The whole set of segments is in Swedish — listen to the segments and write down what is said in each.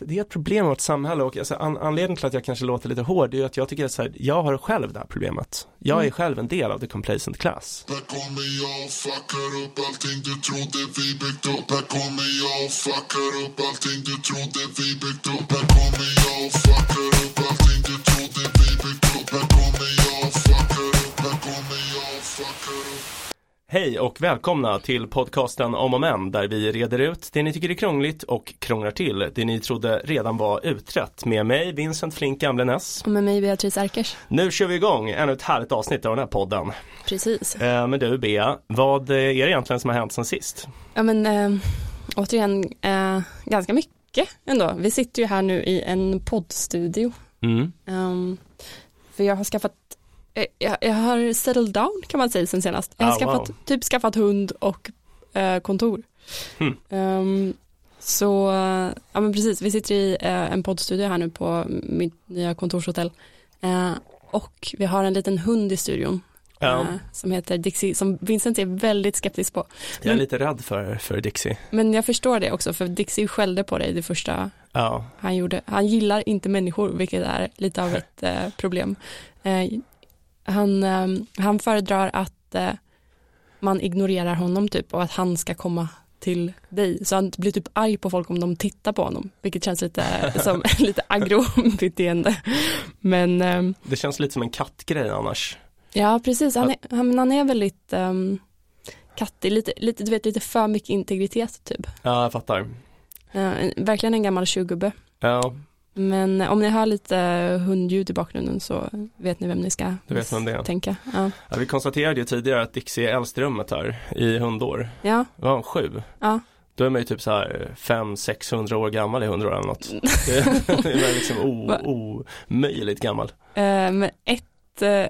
Det är ett problem i vårt samhälle och alltså, an anledningen till att jag kanske låter lite hård är att jag tycker att så här, jag har själv det här problemet. Jag är Mm. själv en del av the complacent class. Här kommer jag och fuckar upp allting du trodde vi byggt upp Här kommer jag och fuckar upp allting du trodde vi byggt upp Här kommer jag och fuckar Hej och välkomna till podcasten Om och Men där vi reder ut det ni tycker är krångligt och krånglar till det ni trodde redan var utrett med mig Vincent Flink Gamlenäs. Och med mig Beatrice Erkers. Nu kör vi igång ännu ett härligt avsnitt av den här podden. Precis. Eh, men du Bea, vad är det egentligen som har hänt sen sist? Ja men äh, återigen, äh, ganska mycket ändå. Vi sitter ju här nu i en poddstudio. Mm. Um, för jag har skaffat, eh, jag, jag har settled down kan man säga sen senast. Jag har Ah, skaffat, wow. typ skaffat hund och eh, kontor. Hmm. Ehm, så, eh, ja men precis, vi sitter i eh, en poddstudio här nu på mitt nya kontorshotell. Eh, och vi har en liten hund i studion. Ja, eh, som heter Dixie, som Vincent är väldigt skeptisk på. jag är lite rädd för, för Dixie. Men jag förstår det också, för Dixie skällde på dig det första Ja, han gjorde. Han gillar inte människor, vilket är lite av ett eh, problem. Han, eh, han föredrar att eh, man ignorerar honom typ och att han ska komma till dig. Så han blir typ arg på folk om de tittar på honom, vilket känns lite som lite aggro-beteende. Men eh, det känns lite som en kattgrej annars. ja, precis, han är, han, han är väldigt um, kattig, lite, lite, du vet, lite för mycket integritet typ. Ja, jag fattar. Eh, verkligen en gammal tjurgubbe. Ja, Men om ni hör lite hundljud i bakgrunden så vet ni vem ni ska Du vet vem det är. tänka. Ja, Ja, vi konstaterade ju tidigare att Dixie är äldst rummet här i hundår. ja, Var han sju? ja. Då är man ju typ så här 500-600 år gammal i hundra år eller något. Det är liksom omöjligt gammal. Eh, men ett, eh,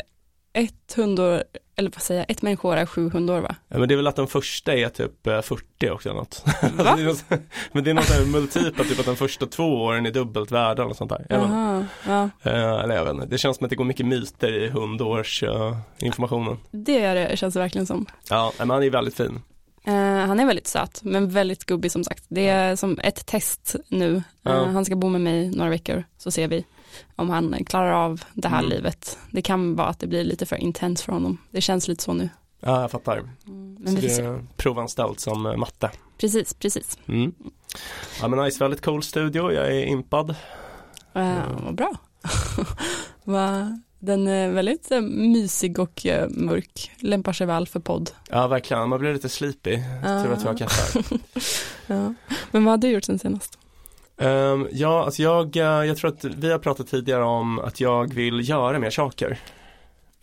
ett hundår, eller vad säger jag, ett människor är sju hundår va? Ja, men det är väl att den första är typ eh, 40 också eller något. Va? men det är något så här multipla, typ att de första två åren är dubbelt värda eller sånt där. Jaha, ja. Eh, eller jag vet inte. Det känns som att det går mycket myter i hundårs uh, informationen. Det är det, känns det verkligen som. Ja, men han är väldigt fin. Eh, han är väldigt söt, men väldigt gubbig som sagt. Det är som ett test nu. Eh, Ja. Han ska bo med mig några veckor, så ser vi om han klarar av det här Mm. livet. Det kan vara att det blir lite för intens för honom. Det känns lite så nu. Ja, jag fattar. Men Så det är provanställt som eh, matte. Precis, precis. Mm. Ja men nice, väldigt cool studio, jag är impad. Uh, vad bra. Va, den är väldigt eh, mysig och eh, mörk, lämpar sig väl för podd. Ja verkligen, man blir lite sleepy. Ja. Tur att vi har katter. Ja. Men vad har du gjort sen senast? Ehm, ja, alltså jag, eh, jag tror att vi har pratat tidigare om att jag vill göra mer saker.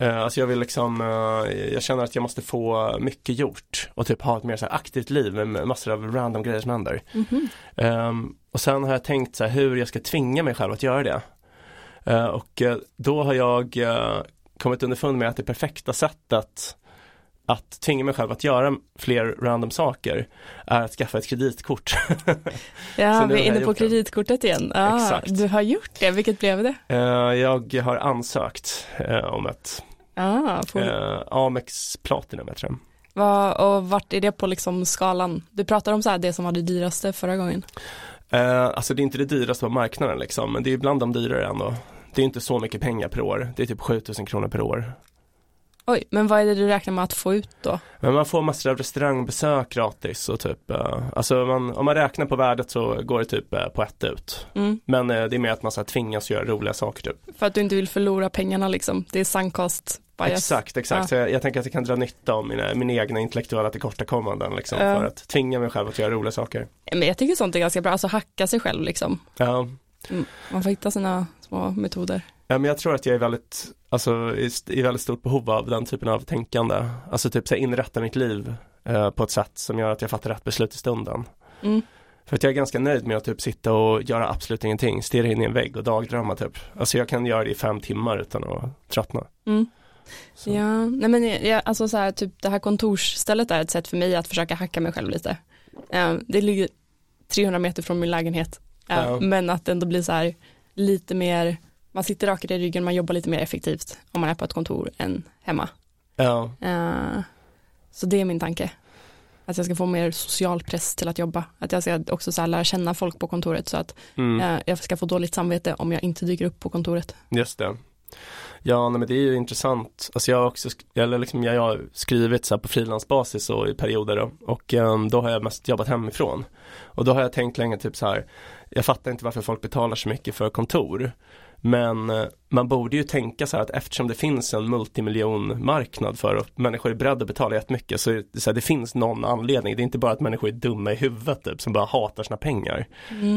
Uh, alltså jag vill liksom, eh, jag känner att jag måste få mycket gjort och typ ha ett mer så aktivt liv med massor av random grejer som händer. Mhm. Ehm, och sen har jag tänkt så här hur jag ska tvinga mig själv att göra det. Eh, och då har jag kommit underfund med att det perfekta sättet att tvinga mig själv att göra fler random saker är att skaffa ett kreditkort. Ja, vi är inne på kreditkortet igen. Ja, Exakt. Du har gjort det, vilket blev det? Eh, jag har ansökt eh, om ett Ja, får du. eh, Amex Platinum jag tror Vad, och vart är det på liksom skalan? Du pratar om så här det som var det dyraste förra gången. Alltså det är inte det dyraste på marknaden liksom, men det är bland de dyrare ändå. Det är inte så mycket pengar per år, det är typ 7000 kronor per år. Oj, men vad är det du räknar med att få ut då? Men man får massor av restaurangbesök gratis och typ, eh, alltså man, om man räknar på värdet så går det typ eh, på ett ut. Mm. Men eh, det är mer att man så här, tvingas göra roliga saker typ. För att du inte vill förlora pengarna liksom. Det är sunk cost bias. Exakt, exakt. Ja. Så jag, jag tänker att jag kan dra nytta av mina, mina egna intellektuella tillkortakommanden liksom, Ja. för att tvinga mig själv att göra roliga saker. Men jag tycker sånt är ganska bra, alltså hacka sig själv liksom. Ja, Mm. Man får hitta sina små metoder. Ja, men jag tror att jag är väldigt, alltså i, väldigt stort behov av den typen av tänkande. Alltså typ så här, inrätta mitt liv eh, på ett sätt som gör att jag fattar rätt beslut i stunden. Mm. För att jag är ganska nöjd med att typ sitta och göra absolut ingenting, stirra in i en vägg och dagdrömma typ. Alltså jag kan göra det i fem timmar utan att tröttna. Mm. Så. Ja, nej men jag, alltså så här, typ det här kontorsstället är ett sätt för mig att försöka hacka mig själv lite. Eh, det ligger 300 meter från min lägenhet, eh, Ja. men att det ändå blir så här lite mer, man sitter rakare i ryggen, man jobbar lite mer effektivt om man är på ett kontor än hemma. Ja, Eh, så det är min tanke. att jag ska få mer social press till att jobba. Att jag ska också så lära känna folk på kontoret så att Mm. eh, jag ska få dåligt samvete om jag inte dyker upp på kontoret. Just det. Ja, nej, men det är ju intressant. Alltså jag har också, eller liksom jag har skrivit så på frilansbasis och i perioder då. och ehm, då har jag mest jobbat hemifrån. Och då har jag tänkt länge typ så här, jag fattar inte varför folk betalar så mycket för kontor. Men eh, man borde ju tänka så här att eftersom det finns en multimiljonmarknad för och människor är beredda att betala jättemycket så, det så här, det finns någon anledning. Det är inte bara att människor är dumma i huvudet typ, som bara hatar sina pengar.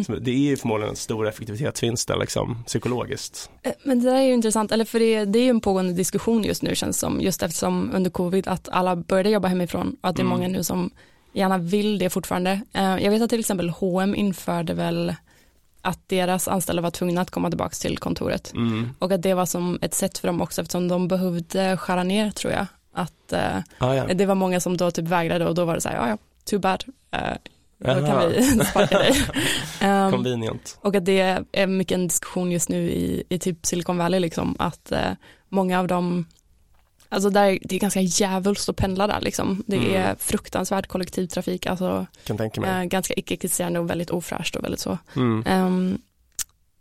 Så det är ju förmodligen en stor effektivitetsvinst där, liksom, psykologiskt. Eh, Men det där är ju intressant, eller för det, det är ju en pågående diskussion just nu känns som, just eftersom under covid att alla började jobba hemifrån och att det är Mm. många nu som gärna vill det fortfarande. Eh, Jag vet att till exempel H&M införde väl att deras anställda var tvungna att komma tillbaka till kontoret Mm. och att det var som ett sätt för dem också eftersom de behövde skära ner tror jag. Att eh, Ah, ja. det var många som då typ vägrade och då var det så här, ja ja, too bad, Eh, då Jaha. kan vi sparka dig. Ehm, Convenient. och att det är mycket en diskussion just nu i, i typ Silicon Valley liksom att eh, många av dem Alltså där, det är ganska djävulskt att pendla där liksom. Det Mm. är fruktansvärd kollektivtrafik, alltså eh, ganska icke-existerande och väldigt ofräscht och väldigt så. Mm. Ehm,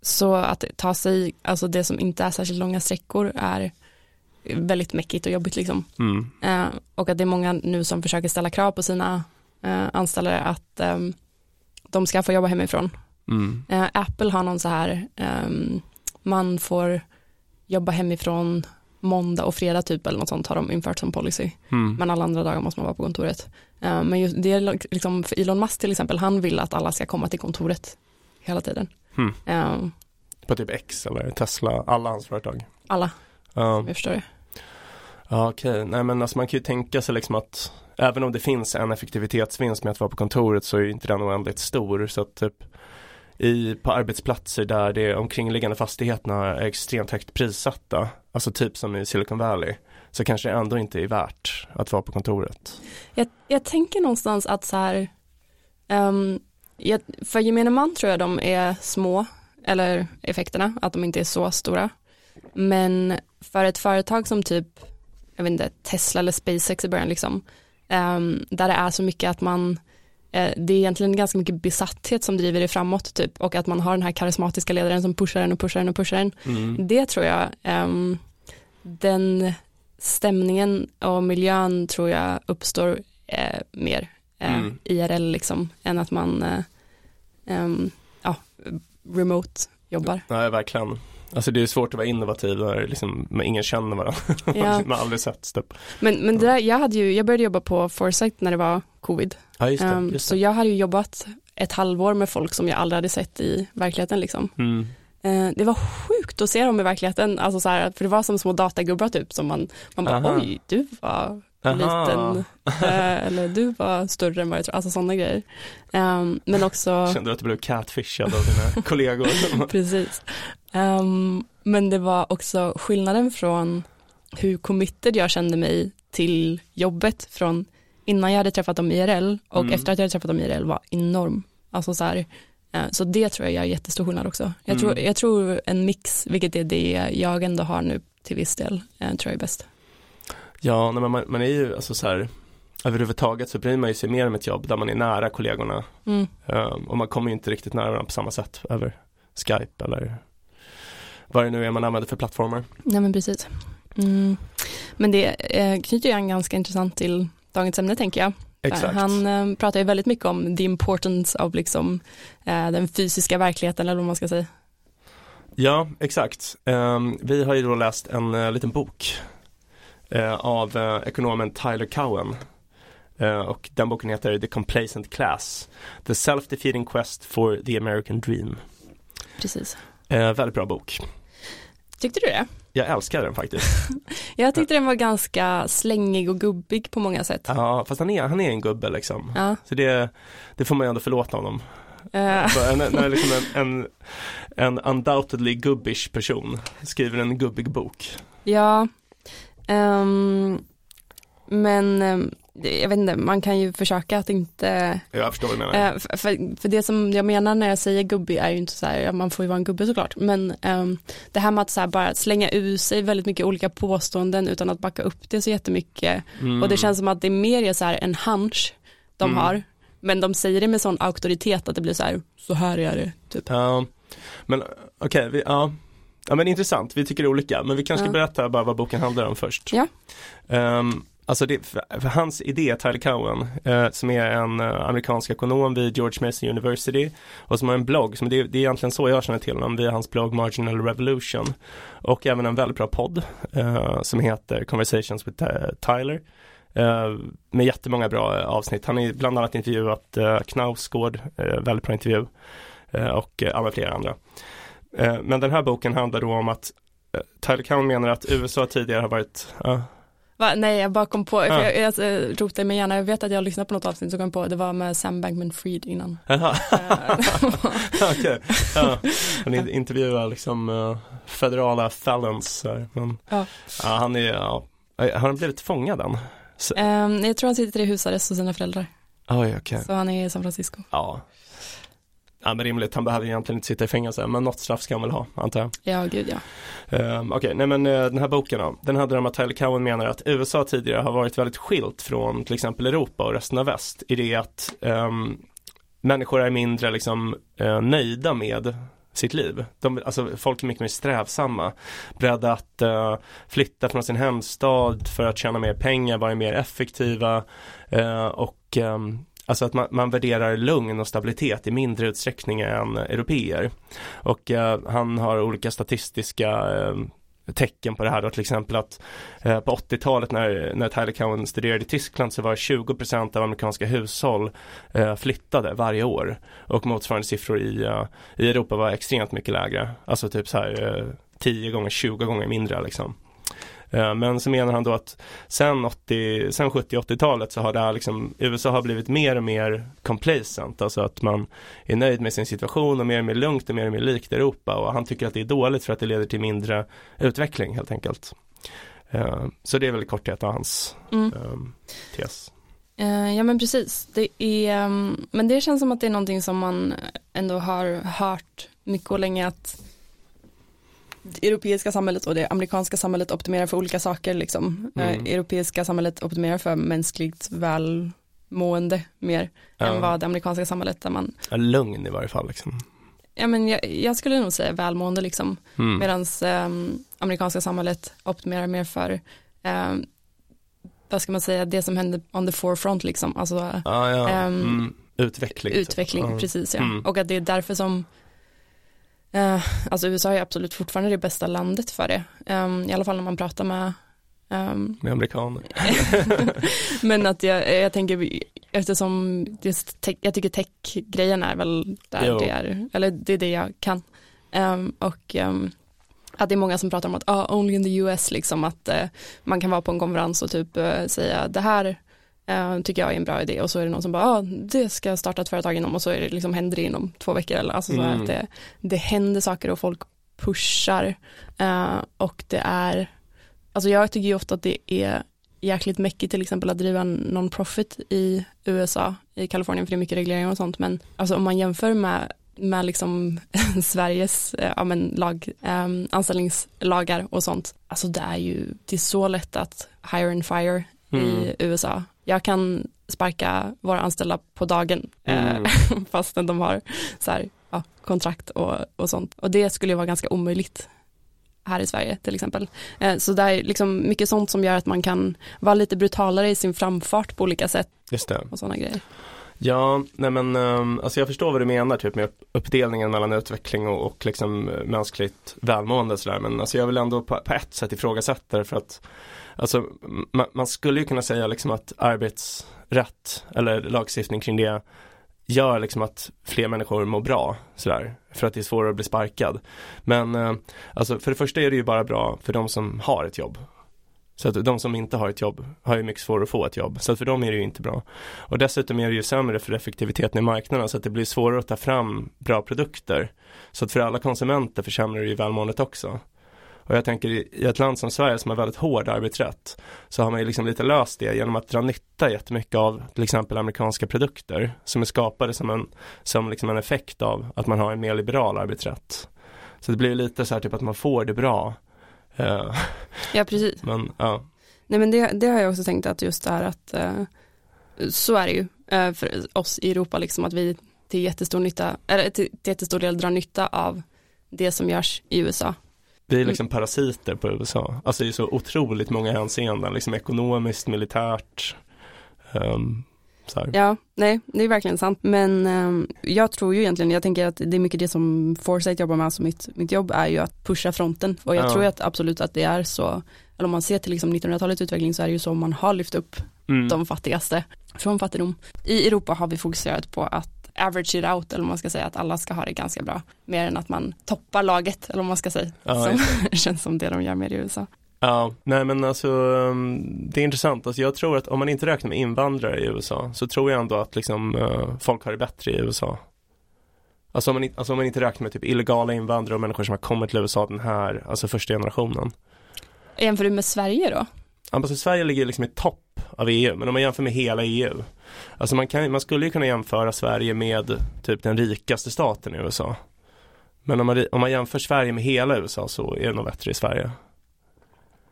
så att ta sig, alltså det som inte är särskilt långa sträckor är väldigt mäckigt och jobbigt liksom. Mm. Eh, och att det är många nu som försöker ställa krav på sina eh, anställare att ehm, de ska få jobba hemifrån. Mm. Eh, Apple har någon så här, ehm, man får jobba hemifrån måndag och fredag typ eller något sånt har de infört som policy. Mm. Men alla andra dagar måste man vara på kontoret. Eh, men just, det är liksom för Elon Musk till exempel, han vill att alla ska komma till kontoret hela tiden. Mm. Eh, På typ X eller Tesla, alla hans företag. alla, Ja, jag förstår det. ja okej. Nej men alltså man kan ju tänka sig liksom att även om det finns en effektivitetsvinst med att vara på kontoret så är inte den oändligt stor. Så att typ i, på arbetsplatser där det omkringliggande fastigheterna är extremt högt prissatta, alltså typ som i Silicon Valley, så kanske det ändå inte är värt att vara på kontoret. Jag, jag tänker någonstans att så här, um, jag, för gemene man tror jag de är små, eller effekterna, att de inte är så stora. Men för ett företag som typ, jag vet inte, Tesla eller SpaceX i början liksom, um, där det är så mycket att man, det är egentligen ganska mycket besatthet som driver det framåt typ, och att man har den här karismatiska ledaren som pushar en och pushar en och pushar en. Mm. Det tror jag, ehm, den stämningen och miljön tror jag uppstår eh, mer eh, Mm. IRL liksom, än att man eh, ehm, ja, remote jobbar. Nej, verkligen. Alltså det är svårt att vara innovativ när liksom, man ingen känner varandra. Ja. man har aldrig setts typ. Men, men där, jag, hade ju, jag började jobba på Foresight när det var covid, Ja just det. Ehm, just så jag hade ju jobbat ett halvår med folk som jag aldrig hade sett i verkligheten liksom. Mm. Eh, det var sjukt att se dem i verkligheten, alltså så här, för det var som små datagubbar typ som man, man bara Aha. oj, du var Aha. liten, eh, eller du var större än vad jag tror, alltså sådana grejer. Ehm, men också, Kände du att du blev catfishad av dina kollegor? precis. Ehm, men det var också skillnaden från hur committed jag kände mig till jobbet från innan jag hade träffat dem IRL och Mm. efter att jag hade träffat dem IRL var enorm. Alltså så här, eh, så det tror jag gör jättestor skillnad också. Jag, tror, Mm. jag tror en mix, vilket är det jag ändå har nu till viss del, eh, tror jag är bäst. ja, men man, man är ju alltså så här överhuvudtaget så bryr man ju sig mer om ett jobb där man är nära kollegorna Mm. Ehm, och man kommer ju inte riktigt nära varandra på samma sätt över Skype eller vad det nu är man använder för plattformar. Nej men precis. Mm. Men det eh, knyter ju an ganska intressant till dagens ämne tänker jag. Exakt. Han eh, pratar ju väldigt mycket om the importance av liksom eh, den fysiska verkligheten eller vad man ska säga. Ja, exakt. Ehm, vi har ju då läst en uh, liten bok eh, av eh, ekonomen Tyler Cowen. Eh, och den boken heter The Complacent Class. The Self-Defeating Quest for the American Dream. Precis. Eh, väldigt bra bok. Tyckte du det? Jag älskar den faktiskt. Jag tyckte den var ganska slängig och gubbig på många sätt. Ja, fast han är, han är en gubbe liksom. Ja. Så det, det får man ju ändå förlåta honom. För När, när liksom en, en, en undoubtedly gubbish person skriver en gubbig bok. ja. Ehm, men det- jag vet inte, man kan ju försöka att inte Jag förstår vad du menar. Eh, för, för, för det som jag menar när jag säger gubbig är ju inte så här, man får ju vara en gubbe såklart, men ehm, det här med att så här bara slänga ur sig väldigt mycket olika påståenden utan att backa upp det så jättemycket Mm. och det känns som att det är mer är så här en hunch de Mm. har. Men de säger det med sån auktoritet att det blir så här, så här är det. Typ. Ja, men okej, vi, ja. ja men intressant, vi tycker olika, men vi kanske ska Ja. berätta bara vad boken handlar om först. Ja. Ehm, alltså det, för, för hans idé, Tyler Cowen, eh, som är en eh, amerikansk ekonom vid George Mason University och som har en blogg, som det, det är egentligen så jag känner till honom, via hans blogg Marginal Revolution och även en väldigt bra podd eh, som heter Conversations with eh, Tyler eh, med jättemånga bra eh, avsnitt. Han har bland annat intervjuat eh, Knausgård, eh, väldigt bra intervju eh, och eh, alla flera andra. Eh, men den här boken handlar då om att eh, Tyler Cowen menar att USA tidigare har varit, Va? Nej, jag bara kom på, Ja. jag, jag, jag rotade mig gärna, jag vet att jag lyssnade på något avsnitt så kom jag på, det var med Sam Bankman-Fried innan. Jaha, Eh, okej. Ja. Han in- intervjuar liksom uh, federala felons. Men, Ja. ja, han är, ja, har han blivit fångad än? Ehm, jag tror han sitter i husarrest hos sina föräldrar, oj, okej. så han är i San Francisco. Ja. Ja men rimligt, han behöver egentligen inte sitta i fängelse, men något straff ska han väl ha, antar jag. Ja, gud ja. Um, Okej, nej men eh, den här boken då, den handlar om att Tyler Cowen menar att USA tidigare har varit väldigt skilt från till exempel Europa och resten av väst i det att ehm, människor är mindre liksom eh, nöjda med sitt liv. De, alltså folk är mycket mer strävsamma, beredda att eh, flytta från sin hemstad för att tjäna mer pengar, vara mer effektiva och ehm, Alltså att man, man värderar lugn och stabilitet i mindre utsträckning än europeer. Och eh, han har olika statistiska eh, tecken på det här då, till exempel att eh, på 80-talet när, när Tyler Cowen studerade i Tyskland så var 20% av amerikanska hushåll eh, flyttade varje år och motsvarande siffror i, eh, i Europa var extremt mycket lägre, alltså typ så här eh, 10 gånger, 20 gånger mindre liksom. Eh, Men så menar han då att sen, 80, sen 70-80-talet så har det här liksom, USA har blivit mer och mer complacent, alltså att man är nöjd med sin situation och mer och mer lugnt och mer och mer likt Europa och han tycker att det är dåligt för att det leder till mindre utveckling helt enkelt. Eh, Så det är väl i korthet hans Mm. um, tes. Eh, ja men precis, det är, um, men det känns som att det är någonting som man ändå har hört mycket och länge att det europeiska samhället och det amerikanska samhället optimerar för olika saker liksom. Eh, Mm. europeiska samhället optimerar för mänskligt välmående mer än Ja. vad det amerikanska samhället där man, Ja, lugn i varje fall liksom. ja men jag, jag skulle nog säga välmående liksom. Mm. Medan amerikanska samhället optimerar mer för, ehm, vad ska man säga, det som händer on the forefront liksom. Alltså Ja, ja. Ehm, mm. Utveckling. typ. utveckling, Ja. precis ja. Mm. Och att det är därför som, eh, alltså USA är absolut fortfarande det bästa landet för det. Ehm, I alla fall när man pratar med, ehm, Med amerikaner. men att jag, jag tänker, eftersom tech, jag tycker tech-grejen är väl där Jo. det är, eller det är det jag kan. Ehm, och ehm, att det är många som pratar om att ah, only in the US liksom att eh, man kan vara på en konferens och typ eh, säga det här eh, tycker jag är en bra idé och så är det någon som bara ah, det ska jag starta ett företag inom och så är det liksom händer det inom två veckor eller alltså så Mm. att det, det händer saker och folk pushar eh, och det är alltså jag tycker ju ofta att det är jäkligt mäckigt till exempel att driva en non-profit i USA, i Kalifornien för det är mycket regleringar och sånt men alltså om man jämför med med liksom Sveriges eh, ja, men lag, eh, anställningslagar och sånt. Alltså det är ju, det är så lätt att hire and fire Mm. i USA. Jag kan sparka våra anställda på dagen eh, Mm. fastän de har så här, ja, kontrakt och, och sånt. Och det skulle ju vara ganska omöjligt här i Sverige till exempel. Eh, så det är liksom mycket sånt som gör att man kan vara lite brutalare i sin framfart på olika sätt Just det. och sådana grejer. Ja, nej men um, alltså jag förstår vad du menar typ med upp- uppdelningen mellan utveckling och, och liksom eh, mänskligt välmående sådär men alltså jag vill ändå på, på ett sätt ifrågasätta det för att alltså man, man skulle ju kunna säga liksom att arbetsrätt eller lagstiftning kring det gör liksom att fler människor mår bra sådär för att det är svårare att bli sparkad. Men eh, alltså för det första är det ju bara bra för de som har ett jobb. Så att de som inte har ett jobb har ju mycket svårare att få ett jobb. Så att för dem är det ju inte bra. Och dessutom är det ju sämre för effektiviteten i marknaden så att det blir svårare att ta fram bra produkter. Så att för alla konsumenter försämrar det ju välmåendet också. Och jag tänker i ett land som Sverige som har väldigt hård arbetsrätt så har man ju liksom lite löst det genom att dra nytta jättemycket av till exempel amerikanska produkter som är skapade som en, som liksom en effekt av att man har en mer liberal arbetsrätt. Så det blir lite så här typ att man får det bra. Eh, Ja, precis. men ja, Nej men det, det har jag också tänkt att just det här att eh, Så är det ju eh, för oss i Europa, liksom att vi till jättestor nytta, eller till, till jättestor del drar nytta av det som görs i USA. Vi är Mm. liksom parasiter på USA. Alltså i så otroligt många hänseenden, liksom ekonomiskt, militärt. Um. Ja, nej, det är verkligen sant. Men ehm, jag tror ju egentligen, jag tänker att det är mycket det som Foresight jobbar med, alltså mitt, mitt jobb är ju att pusha fronten. Och jag Ja. tror att absolut att det är så, eller om man ser till liksom 1900-talets utveckling så är det ju så man har lyft upp Mm. de fattigaste från fattigdom. I Europa har vi fokuserat på att average it out, eller om man ska säga att alla ska ha det ganska bra. Mer än att man toppar laget, eller om man ska säga. Ja, som känns som det de gör med i USA. Ja, nej men alltså um, det är intressant. Alltså jag tror att om man inte räknar med invandrare i USA så tror jag ändå att liksom uh, folk har det bättre i USA. Alltså om, man, alltså om man inte räknar med typ illegala invandrare och människor som har kommit till USA den här, alltså första generationen. Mm. Jämför du med Sverige då? Alltså Sverige ligger liksom i topp av EU, men om man jämför med hela EU. Alltså man, kan, man skulle ju kunna jämföra Sverige med typ den rikaste staten i USA. Men om man, om man jämför Sverige med hela USA så är det nog bättre i Sverige.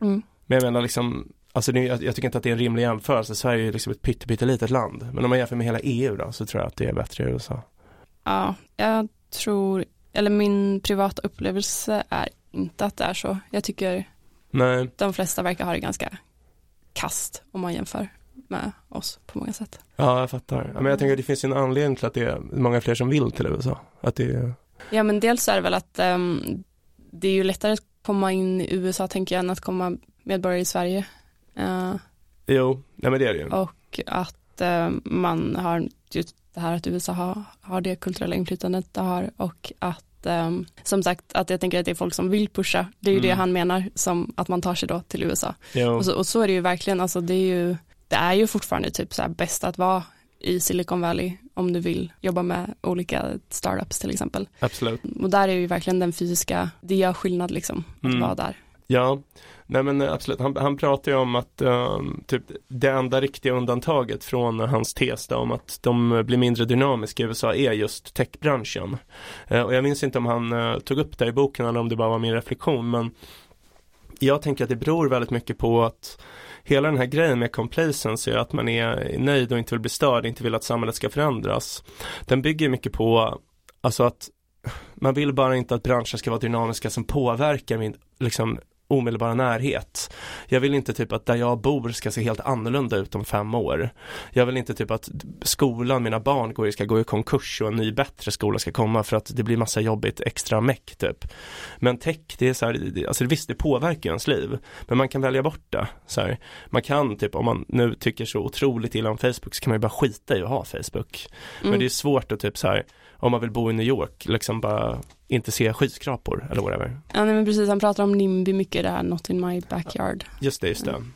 Mm. Men jag menar liksom, alltså det, jag, jag tycker inte att det är en rimlig jämförelse. Sverige är liksom ett pytte, pyttelitet land. Men om man jämför med hela EU då så tror jag att det är bättre i USA. Ja, jag tror, eller min privata upplevelse är inte att det är så. Jag tycker Nej, de flesta verkar ha det ganska kast om man jämför med oss på många sätt. ja jag fattar. Men jag tänker att det finns en anledning till att det är många fler som vill till USA. Att det är, Ja men dels är det väl att ehm, det är ju lättare att komma in i USA tänker jag än att komma medborgare i Sverige. Eh, jo, nej men det är det ju. och att eh, man har just det här att USA har, har det kulturella inflytandet det har och att ehm, som sagt att jag tänker att det är folk som vill pusha. Det är ju det Mm. han menar som att man tar sig då till USA. Och så, och så är det ju verkligen, alltså det är ju, det är ju fortfarande typ så här bäst att vara i Silicon Valley om du vill jobba med olika startups till exempel. Absolut. Och där är ju verkligen den fysiska, det gör skillnad liksom, att Mm. vara där. Ja, nej men eh, absolut. Han, han pratar ju om att ehm, typ det enda riktiga undantaget från hans tes då, om att de blir mindre dynamiska i USA är just techbranschen. Eh, och jag minns inte om han eh, tog upp det i boken eller om det bara var min reflektion, men jag tänker att det beror väldigt mycket på att hela den här grejen med complacency, att man är nöjd och inte vill bli störd, inte vill att samhället ska förändras. Den bygger mycket på, alltså att man vill bara inte att branscher ska vara dynamiska som påverkar min liksom omedelbara närhet. Jag vill inte typ att där jag bor ska se helt annorlunda ut om fem år. Jag vill inte typ att skolan mina barn går i ska gå i konkurs och en ny bättre skola ska komma för att det blir massa jobbigt extra meck typ. Men tech, det är så här, alltså visst det påverkar ens liv. Men man kan välja bort det. Så här. Man kan typ om man nu tycker så otroligt illa om Facebook så kan man ju bara skita i att ha Facebook. Men Mm. det är svårt att typ så här om man vill bo i New York, liksom bara inte se skyskrapor eller whatever. Ja nej, men precis, han pratar om NIMBY mycket det här, not in my backyard. Just det, just det. Mm.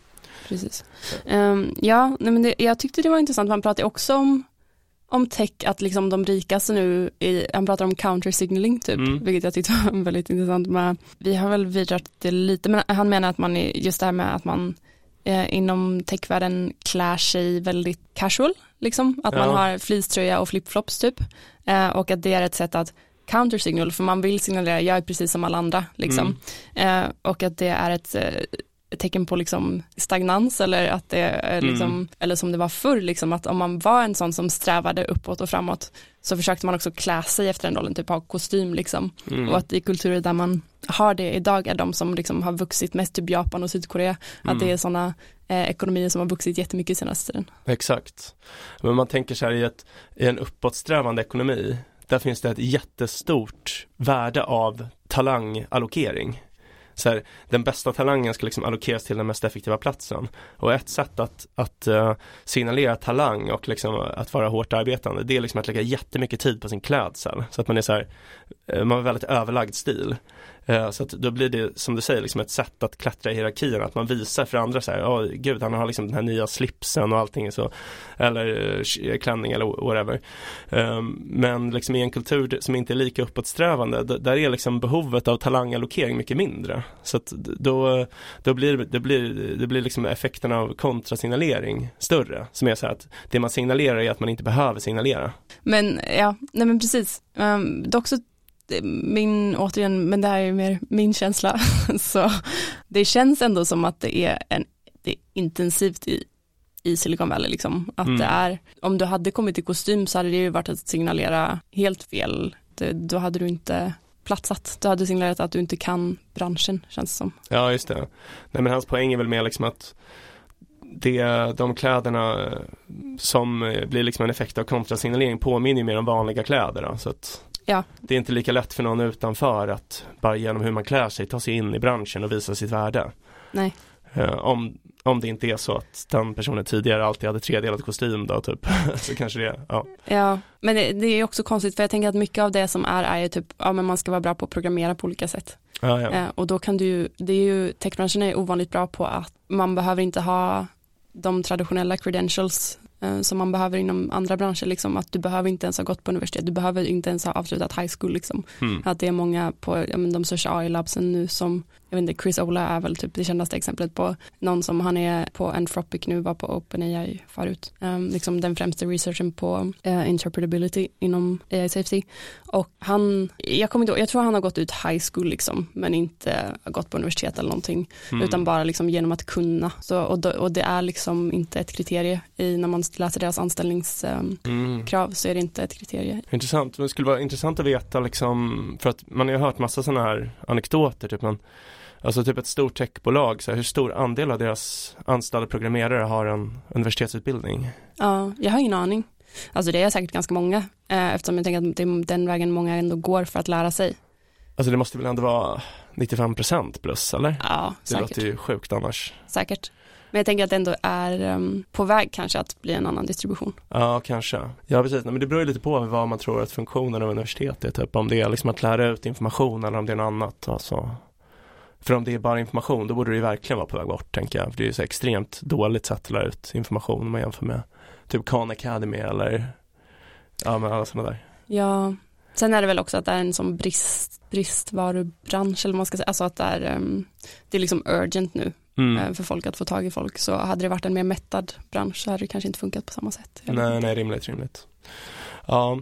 Precis. Ehm, ja, nej, men det, jag tyckte det var intressant, han pratar också om om tech, att liksom de rikaste nu, i, han pratar om counter signaling typ, Mm. vilket jag tyckte var väldigt intressant med, vi har väl vidrat det lite, men han menar att man, är- just det här med att man eh, inom techvärlden klär sig väldigt casual, liksom, att man Ja. har fleecetröja och flipflops typ, eh, och att det är ett sätt att counter signal, för man vill signalera, jag är precis som alla andra, liksom, Mm. eh, och att det är ett eh, ett tecken på liksom stagnans eller att det är liksom, Mm. eller som det var förr, liksom, att om man var en sån som strävade uppåt och framåt så försökte man också klä sig efter den rollen, typ ha kostym liksom. Mm. Och att i kulturer där man har det idag är de som liksom har vuxit mest, typ Japan och Sydkorea, Mm. att det är sådana eh, ekonomier som har vuxit jättemycket senaste tiden. Exakt. Men man tänker så här i, ett, i en uppåtsträvande ekonomi, där finns det ett jättestort värde av talangallokering. Så här, den bästa talangen ska liksom allokeras till den mest effektiva platsen. Och ett sätt att, att uh, signalera talang och liksom att vara hårt arbetande, det är liksom att lägga jättemycket tid på sin klädsel. Så att man är så här, eh, man har väldigt överlagd stil. Eh, så att då blir det som du säger liksom ett sätt att klättra i hierarkin, att man visar för andra så här, ja gud han har liksom den här nya slipsen och allting så, eller eh, klänning eller whatever. Ehm, men liksom i en kultur som inte är lika uppåtsträvande, där är liksom behovet av talangallokering mycket mindre. Så att då, då blir det blir, det blir liksom effekten av kontrasignalering större, som är så här att det man signalerar är att man inte behöver signalera. Men ja, nej men precis. Ehm, um, dock så, min, återigen, men det här är mer min känsla, så det känns ändå som att det är, en, det är intensivt i i Silicon Valley liksom. Att Mm. det är, om du hade kommit i kostym så hade det ju varit att signalera helt fel. Det, då hade du inte platsat. Du hade signalerat att du inte kan branschen känns det som. Ja, just det. Nej, men hans poäng är väl mer liksom att det, de kläderna eh, som eh, blir liksom en effekt av kontrasignalering påminner mer om vanliga kläder. Då, så att Ja. det är inte lika lätt för någon utanför att bara genom hur man klär sig ta sig in i branschen och visa sitt värde. Nej. Eh, om, om det inte är så att den personen tidigare alltid hade tredelad kostym då typ, så kanske det, ja. Ja, men det, det är också konstigt för jag tänker att mycket av det som är är ju typ, ja men man ska vara bra på att programmera på olika sätt. Ja, ja. Eh, och då kan du det är ju, techbranschen är ovanligt bra på att man behöver inte ha de traditionella credentials eh, som man behöver inom andra branscher, liksom att du behöver inte ens ha gått på universitet, du behöver inte ens ha avslutat high school liksom. Mm. Att det är många på ja, men de största AI-labsen nu som, jag vet inte, Chris Ola är väl typ det kändaste exemplet på någon som han är på Anthropic nu, var på OpenAI förut. Um, liksom den främsta researchen på uh, interpretability inom AI safety. Och han, jag kommer inte ihåg, jag tror han har gått ut high school liksom, men inte gått på universitet eller någonting, Mm. utan bara liksom genom att kunna. Så, och, då, och det är liksom inte ett kriterie i, när man läser deras anställningskrav Mm. så är det inte ett kriterie. Intressant, men det skulle vara intressant att veta liksom, för att man har ju hört massa sådana här anekdoter, typ man, alltså typ ett stort techbolag, så här, hur stor andel av deras anställda programmerare har en universitetsutbildning? Ja, jag har ingen aning. Alltså det är säkert ganska många eh, eftersom jag tänker att det är den vägen många ändå går för att lära sig. Alltså det måste väl ändå vara 95% plus, eller? Ja, Det säkert. låter ju sjukt annars. säkert. Men jag tänker att det ändå är um, på väg kanske att bli en annan distribution. Ja, kanske. Ja, precis. Men det beror ju lite på vad man tror att funktionen av universitet är, typ om det är liksom att lära ut information eller om det är något annat. Alltså. För om det är bara information, då borde det ju verkligen vara på väg bort, tänker jag. För det är ju så extremt dåligt sätt att lära ut information om man jämför med typ Khan Academy eller ja, men alla sådana där. Ja, sen är det väl också att det är en sån brist, bristvarubransch eller man ska säga, alltså att det är, um, det är liksom urgent nu Mm. eh, för folk att få tag i folk. Så hade det varit en mer mättad bransch så hade det kanske inte funkat på samma sätt. Nej, nej, rimligt, rimligt. Ja,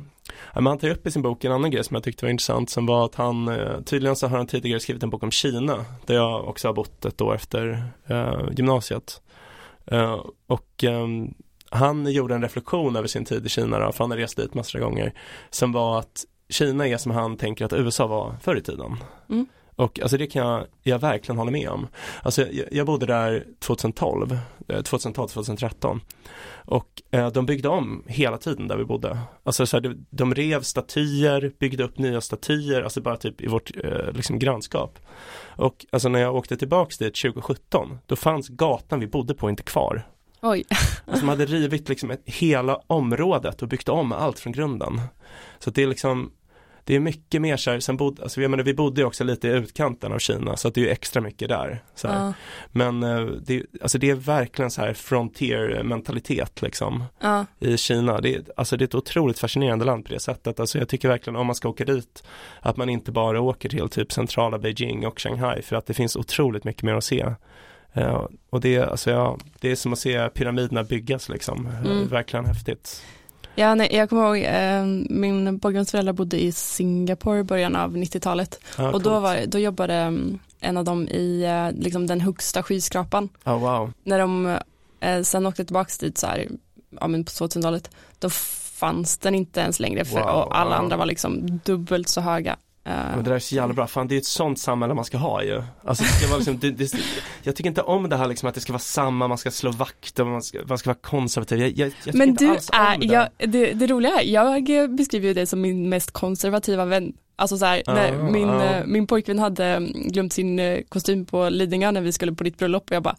han tar upp i sin bok en annan grej som jag tyckte var intressant som var att han, eh, tydligen så har han tidigare skrivit en bok om Kina där jag också har bott ett år efter eh, gymnasiet. Eh, och eh, han gjorde en reflektion över sin tid i Kina då, för han har rest dit massor av gånger, som var att Kina är som han tänker att USA var förr i tiden. Mm. Och alltså det kan jag, jag verkligen hålla med om. Alltså jag, jag bodde där 2012, eh, 2012-2013 och eh, de byggde om hela tiden där vi bodde. Alltså så här, de, de rev statyer, byggde upp nya statyer, alltså bara typ i vårt eh, liksom grannskap. Och alltså när jag åkte tillbaks dit 2017, då fanns gatan vi bodde på inte kvar. Oj, Alltså de hade rivit liksom ett, hela området och byggt om allt från grunden. Så det är liksom det är mycket mer så här, sen bod, alltså jag menar, vi bodde också lite i utkanten av Kina så att det är extra mycket där. Så ja, Men eh, det, alltså det är verkligen så här frontier mentalitet liksom ja, i Kina. Det är, alltså det är ett otroligt fascinerande land på det sättet. Alltså jag tycker verkligen om man ska åka dit att man inte bara åker till typ centrala Beijing och Shanghai för att det finns otroligt mycket mer att se. Eh, och det, är, alltså ja, det är som att se pyramiderna byggas liksom. Mm. Verkligen häftigt. Ja, nej, jag kommer ihåg, eh, min bakgrundsföräldrar bodde i Singapore i början av 90-talet Ja, och då, var, då jobbade mm, en av dem i eh, liksom den högsta skyskrapan. Ja, wow. När de eh, sen åkte tillbaka dit så här, ja men på 2000-talet, då fanns den inte ens längre för, Wow, och alla wow. andra var liksom dubbelt så höga. Eh, Men det där är så jävla bra, fan det är ett sånt samhälle man ska ha ju. Alltså det ska vara liksom, det, det, jag tycker inte om det här liksom att det ska vara samma, man ska slå vakt och man ska, man ska vara konservativ. Jag, jag, jag men du är, det. jag, det, det roliga är, jag beskriver ju dig som min mest konservativa vän. Alltså så här, Ja, när min, ja. eh, min pojkvän hade mm, glömt sin eh, kostym på Lidingö när vi skulle på ditt bröllop och jag bara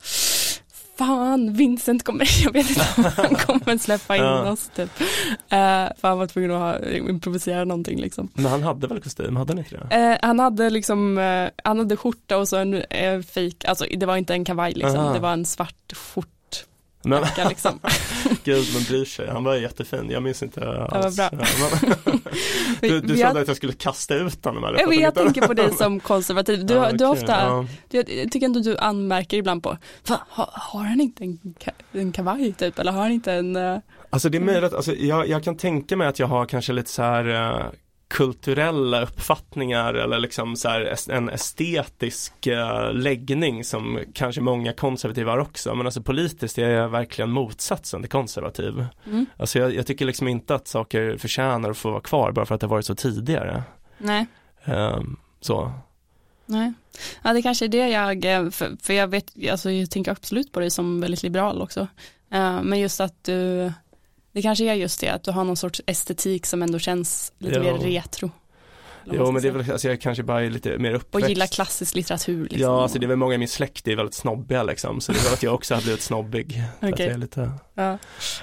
Fan, Vincent kommer, jag vet inte om han kommer släppa in Ja. oss typ. Eh, för han var tvungen att ha, improvisera någonting liksom. Men han hade väl kostym, hade han inte det? Eh, han hade liksom, eh, han hade skjorta och så en eh, fake, alltså det var inte en kavaj liksom, Aha. det var en svart skjortjacka Men liksom. gud, man bryr sig. Han var jättefin, jag minns inte alls. bra. Ja, men, du du sa att jag skulle kasta ut honom men jag han tänker på dig som konservativ. Du, Ja, du ofta, ja. du, jag tycker ändå du anmärker ibland på, "Va, har, har han inte en, en kavaj typ, eller har han inte en, eh, Alltså det är möjligt, alltså jag, jag kan tänka mig att jag har kanske lite så här eh, kulturella uppfattningar eller liksom så här en estetisk eh, läggning som kanske många konservativa har också men alltså politiskt är jag verkligen motsatsen till konservativ. Mm. Alltså jag, jag tycker liksom inte att saker förtjänar att få vara kvar bara för att det har varit så tidigare. Nej. Ehm, så. Nej. Ja, det kanske är det jag, eh, för, för jag vet, alltså jag tänker absolut på dig som väldigt liberal också. Eh, men just att du, det kanske är just det, att du har någon sorts estetik som ändå känns lite Ja. mer retro. Jo men det är väl, alltså jag kanske bara är lite mer Och uppväxt. gillar klassisk litteratur. Liksom. Ja, alltså det är väl många i min släkt är väldigt snobbiga liksom, så det är väl att jag också har blivit snobbig. Är lite, ja.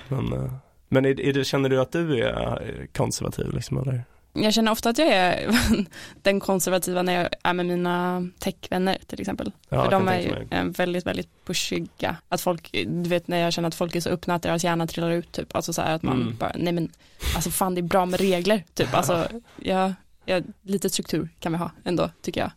men, eh, men är, är det, känner du att du är konservativ liksom eller? Jag känner ofta att jag är den konservativa när jag är med mina techvänner till exempel. Ja, För de är ju väldigt, väldigt pushiga. Att folk, du vet när jag känner att folk är så öppna att deras hjärna trillar ut typ. Alltså så här att man Mm. bara, nej men, alltså fan det är bra med regler typ. Alltså, ja, ja, lite struktur kan vi ha ändå tycker jag.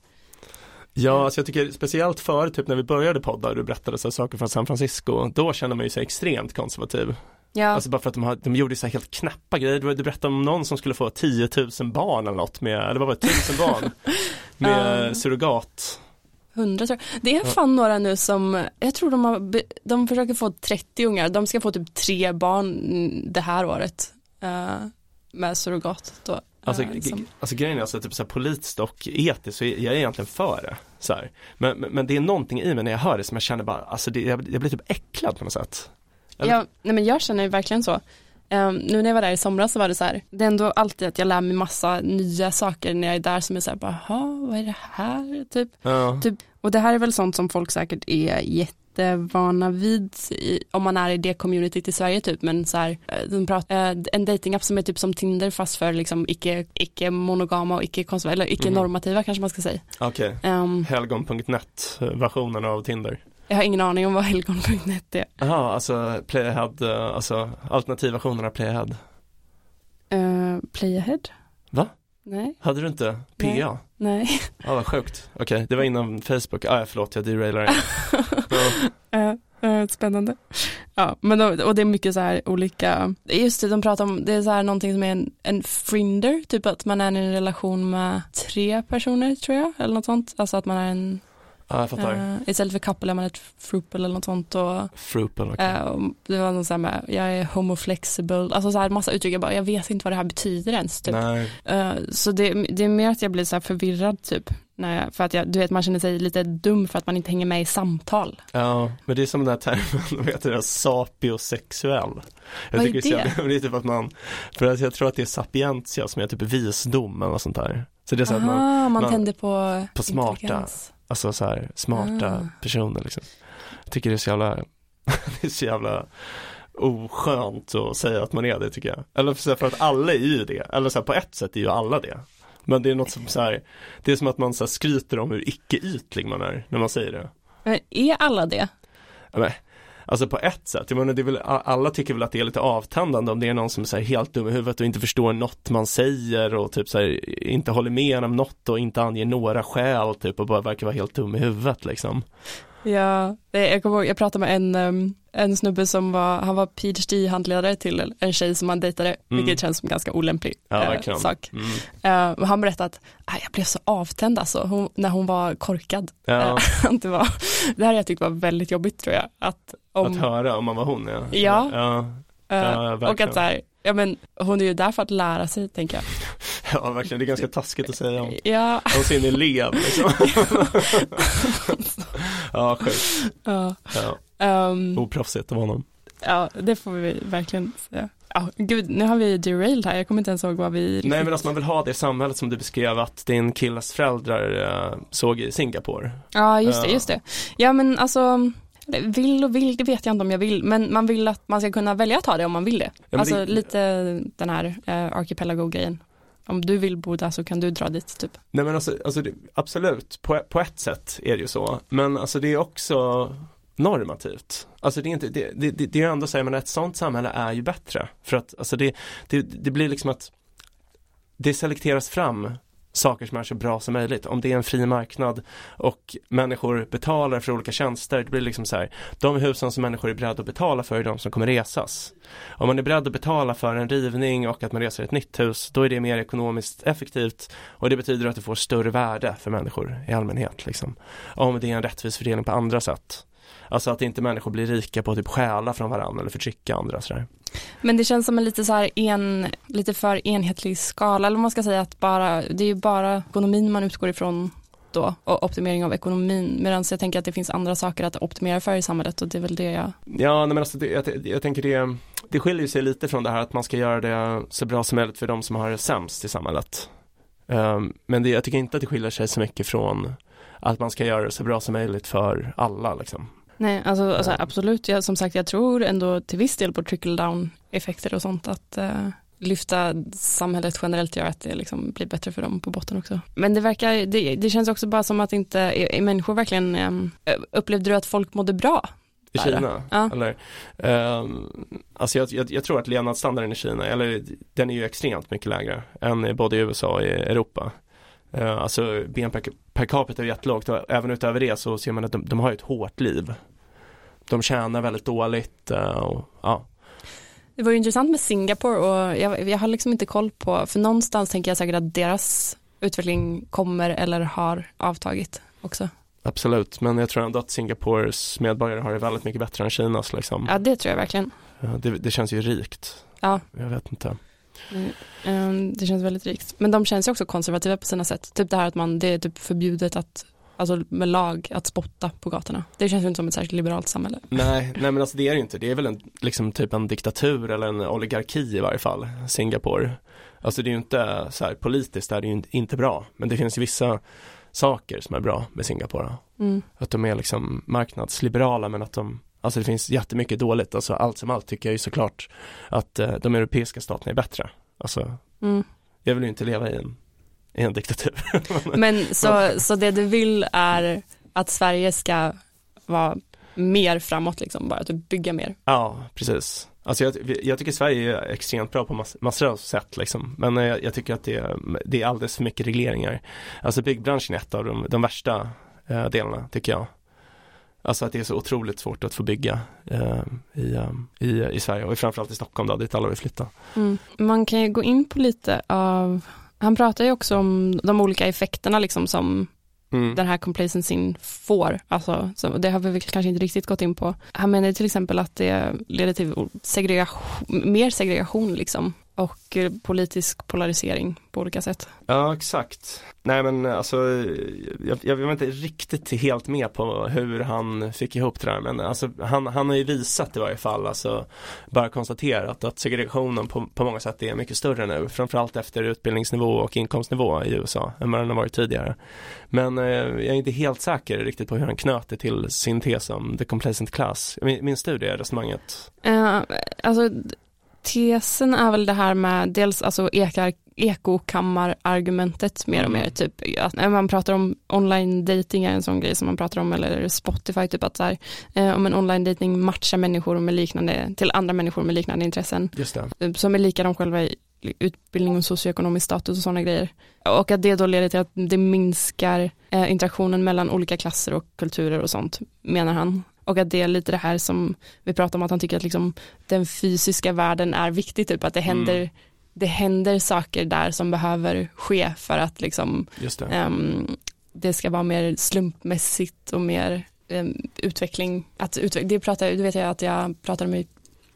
Ja, alltså jag tycker speciellt för typ när vi började podda och du berättade så här saker från San Francisco, då känner man ju sig extremt konservativ. Ja, Alltså bara för att de, har, de gjorde så här helt knäppa grejer. Du, du berättade om någon som skulle få 10 000 barn eller något med, eller vad var det, 1000 barn med Ja. surrogat. hundra tror jag. Det är fan några nu som, jag tror de har, de försöker få 30 ungar, de ska få typ tre barn det här året. eh, med surrogat då. Alltså, Eh, g- som- alltså grejen är alltså typ så här politiskt och etiskt så är jag är egentligen för det. Så. Men, men, men det är någonting i mig när jag hör det som jag känner bara, alltså det, jag, jag blir typ äcklad på något sätt. Eller? Ja, nej men jag känner verkligen så. Ehm, nu när jag var där i somras så var det så här, det är ändå alltid att jag lär mig massa nya saker när jag är där som är så här, bara, "Jaha, vad är det här? Typ. Ja. typ. Och det här är väl sånt som folk säkert är jättevana vid i, om man är i det communityt i Sverige typ, men så här, eh, de pratar, eh, en datingapp som är typ som Tinder fast för liksom icke, icke monogama och icke konserv- eller icke normativa kanske man ska säga. Okej, Ehm, helgon.net versionen av Tinder. Jag har ingen aning om vad helgon.net är. Jaha, alltså Playhead, eh, alltså alternativversionen av Playhead. Uh, Playahead? Va? Nej, Hade du inte PA? Nej. Ja, vad sjukt. Okej, det var innan Facebook. Ah, ja, förlåt, jag derailar. Eh, eh, spännande. Ja, men då, och det är mycket så här olika, just det de pratar om, det är så här någonting som är en, en frinder, typ att man är i en relation med tre personer tror jag, eller något sånt. Alltså att man är en, ja, jag fattar. eh, istället för couple är man ett fruple eller något sånt och, Fruple, okej. eh, och det var något så här med, jag är homoflexible, alltså så här massa uttryck, jag bara, jag vet inte vad det här betyder ens typ. Nej, Eh, så det, det är mer att jag blir så här förvirrad typ, jag, för att jag, du vet man känner sig lite dum för att man inte hänger med i samtal. ja, men det är som den här termen, vad heter det, sapiosexuell. Jag Vad tycker det? är så jävla- det är typ att man, för att jag tror att det är sapientia som är typ visdom eller sånt där. Så det är så att man, Aha, man, man- tänder på, på smarta. Alltså så här smarta Ah. personer liksom. Jag tycker det är så jävla, det är så jävla oskönt att säga att man är det tycker jag. Eller för, för att alla är ju det, eller så här, på ett sätt är ju alla det. Men det är något som så här, det är som att man så här skryter om hur icke-ytlig man är när man säger det. Men är alla det? Men, Alltså på ett sätt, jag menar, det är väl, alla tycker väl att det är lite avtändande om det är någon som är så här helt dum i huvudet och inte förstår något man säger och typ så här, inte håller med om något och inte anger några skäl typ och bara verkar vara helt dum i huvudet liksom. Ja, eh, jag kommer ihåg, jag pratade med en, um, en snubbe som var, han var PhD-handledare till en tjej som han dejtade, Mm. vilket känns som ganska olämplig Ja, eh, sak. Mm. Eh, han berättade att "Ah, jag blev så avtänd alltså, hon, när hon var korkad. Ja, Eh, det, var, det här jag tyckte var väldigt jobbigt tror jag. Att om, att höra om man var hon ja. Ja. Ja, eh, och att så här, ja men hon är ju där för att lära sig tänker jag. ja verkligen, det är ganska taskigt att säga om, Ja, om sin elev liksom. ja, sjukt. ja. Ja, ehm, oproffsigt av honom. ja, det får vi verkligen säga. Ja, gud, nu har vi derailed här, jag kommer inte ens ihåg vad vi Nej men alltså man vill ha det samhället som du beskrev att din killes föräldrar eh, såg i Singapore. Ja, just det, Ja. just det. Ja, men alltså, vill och vill, det vet jag inte om jag vill, men man vill att man ska kunna välja att ta det om man vill det. men alltså det- lite den här eh, archipelago-grejen. Om du vill bo där så kan du dra dit, typ. Nej men alltså, alltså det, absolut, på, på ett sätt är det ju så. Men alltså det är också normativt. Alltså det är inte, det, det, det, är ju ändå så här, men ett sånt samhälle är ju bättre. För att alltså det, det, det blir liksom att det selekteras fram saker som är så bra som möjligt. Om det är en fri marknad och människor betalar för olika tjänster, det blir liksom så här, de husen som människor är beredda att betala för är de som kommer resas. Om man är beredd att betala för en rivning och att man reser ett nytt hus, då är det mer ekonomiskt effektivt och det betyder att det får större värde för människor i allmänhet. Liksom. Om det är en rättvis fördelning på andra sätt. Alltså att inte människor blir rika på att typ stjäla från varandra eller förtrycka andra sådär. Men det känns som en lite så här en, lite för enhetlig skala, eller man ska säga att bara, det är ju bara ekonomin man utgår ifrån då och optimering av ekonomin medan jag tänker att det finns andra saker att optimera för i samhället och det är väl det jag Ja, nej, men alltså det, jag, jag tänker det, det skiljer sig lite från det här att man ska göra det så bra som möjligt för de som har det sämst i samhället. Um, men det, jag tycker inte att det skiljer sig så mycket från att man ska göra det så bra som möjligt för alla liksom. Nej, alltså, alltså absolut, jag, som sagt jag tror ändå till viss del på trickle down effekter och sånt att uh, lyfta samhället generellt gör att det liksom blir bättre för dem på botten också. Men det verkar, det, det känns också bara som att inte är, är människor verkligen, um, upplevde du att folk mådde bra? I. Kina? Ja. Eller, um, alltså jag, jag, jag tror att levnadsstandarden i Kina, eller den är ju extremt mycket lägre än både i USA och i Europa. Uh, alltså BNP per capita är jättelågt och även utöver det så ser man att de, de har ett hårt liv. De tjänar väldigt dåligt uh, och ja. Det var ju intressant med Singapore och jag, jag har liksom inte koll på, för någonstans tänker jag säkert att deras utveckling kommer eller har avtagit också. Absolut, men jag tror ändå att Singapores medborgare har det väldigt mycket bättre än Kinas liksom. Ja, det tror jag verkligen. Ja, det, det känns ju rikt. Ja. Jag vet inte. Mm, ehm, Det känns väldigt rikt. Men de känns ju också konservativa på sina sätt. Typ det här att man, det är typ förbjudet att, alltså med lag, att spotta på gatorna. Det känns ju inte som ett särskilt liberalt samhälle. Nej, nej men alltså det är det inte. Det är väl en, liksom typ en diktatur eller en oligarki i varje fall, Singapore. Alltså det är ju inte så här politiskt är det ju inte bra, men det finns ju vissa saker som är bra med Singapore. Mm. Att de är liksom marknadsliberala men att de Alltså det finns jättemycket dåligt, alltså allt som allt tycker jag ju såklart att eh, de europeiska staterna är bättre. Alltså Mm. jag vill ju inte leva i en, i en diktatur. Men så, så det du vill är att Sverige ska vara mer framåt liksom, bara att bygga mer. Ja, precis. Alltså jag, jag tycker Sverige är extremt bra på mass, massor av sätt liksom. Men eh, jag, jag tycker att det är, det är alldeles för mycket regleringar. Alltså byggbranschen är ett av de, de värsta eh, delarna tycker jag. Alltså att det är så otroligt svårt att få bygga eh, i, eh, i, i Sverige och framförallt i Stockholm då, dit alla vill flytta. Mm. Man kan ju gå in på lite av, han pratar ju också om de olika effekterna liksom som Mm. den här complacensyn får. Alltså, så det har vi kanske inte riktigt gått in på. Han menar till exempel att det leder till segregation, mer segregation liksom och eh, politisk polarisering på olika sätt. Ja, exakt. Nej men alltså, jag, jag var inte riktigt helt med på hur han fick ihop det där men alltså han, han har ju visat i varje fall, alltså bara konstaterat att segregationen på, på många sätt är mycket större nu, framförallt efter utbildningsnivå och inkomstnivå i USA än vad den har varit tidigare. Men eh, jag är inte helt säker riktigt på hur han knöt det till sin tes om the complacent class. Min, min studie är resonemanget. Eh, alltså tesen är väl det här med dels alltså ekar, ekokammarargumentet mer och Mm. mer typ att när man pratar om online dating är en sån grej som man pratar om eller Spotify typ att så här, eh, om en online dating matchar människor med liknande till andra människor med liknande intressen. Eh, som är lika de själva i utbildning och socioekonomisk status och sådana grejer. Och att det då leder till att det minskar eh, interaktionen mellan olika klasser och kulturer och sånt menar han och att det är lite det här som vi pratar om att han tycker att liksom den fysiska världen är viktig typ att det händer Mm. det händer saker där som behöver ske för att liksom det. ehm, det ska vara mer slumpmässigt och mer ehm, utveckling att utveck det pratar det vet jag att jag pratade med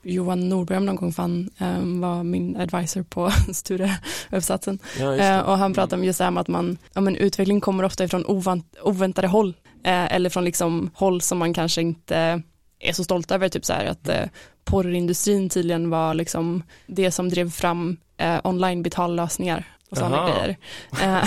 Johan Norberg någon gång för han ehm, var min advisor på studieuppsatsen Ja, det. och han pratar om just det här med att man, ja men utveckling kommer ofta ifrån ovant, oväntade håll. Eh, eller från liksom håll som man kanske inte är så stolt över, typ så här att eh, porrindustrin tydligen var liksom det som drev fram eh, online betallösningar och sådana grejer. Eh,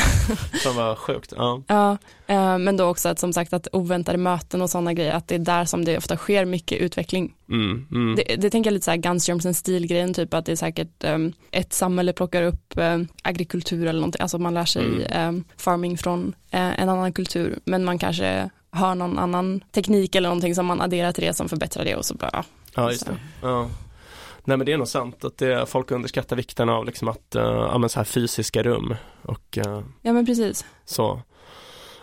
Som var sjukt. Ja. ja, eh, men då också att som sagt att oväntade möten och sådana grejer, att det är där som det ofta sker mycket utveckling. Mm, mm. Det, det tänker jag lite så här Gunstormsen stilgrejen, typ att det är säkert um, ett samhälle plockar upp um, agrikultur eller någonting, alltså man lär sig Mm. um, farming från uh, en annan kultur, men man kanske har någon annan teknik eller någonting som man adderar till det som förbättrar det och så bara, Ja, just Så. det. Ja. Nej men det är nog sant att det, folk underskattar vikten av liksom att, uh, ja men så här fysiska rum och uh, Ja men precis. så.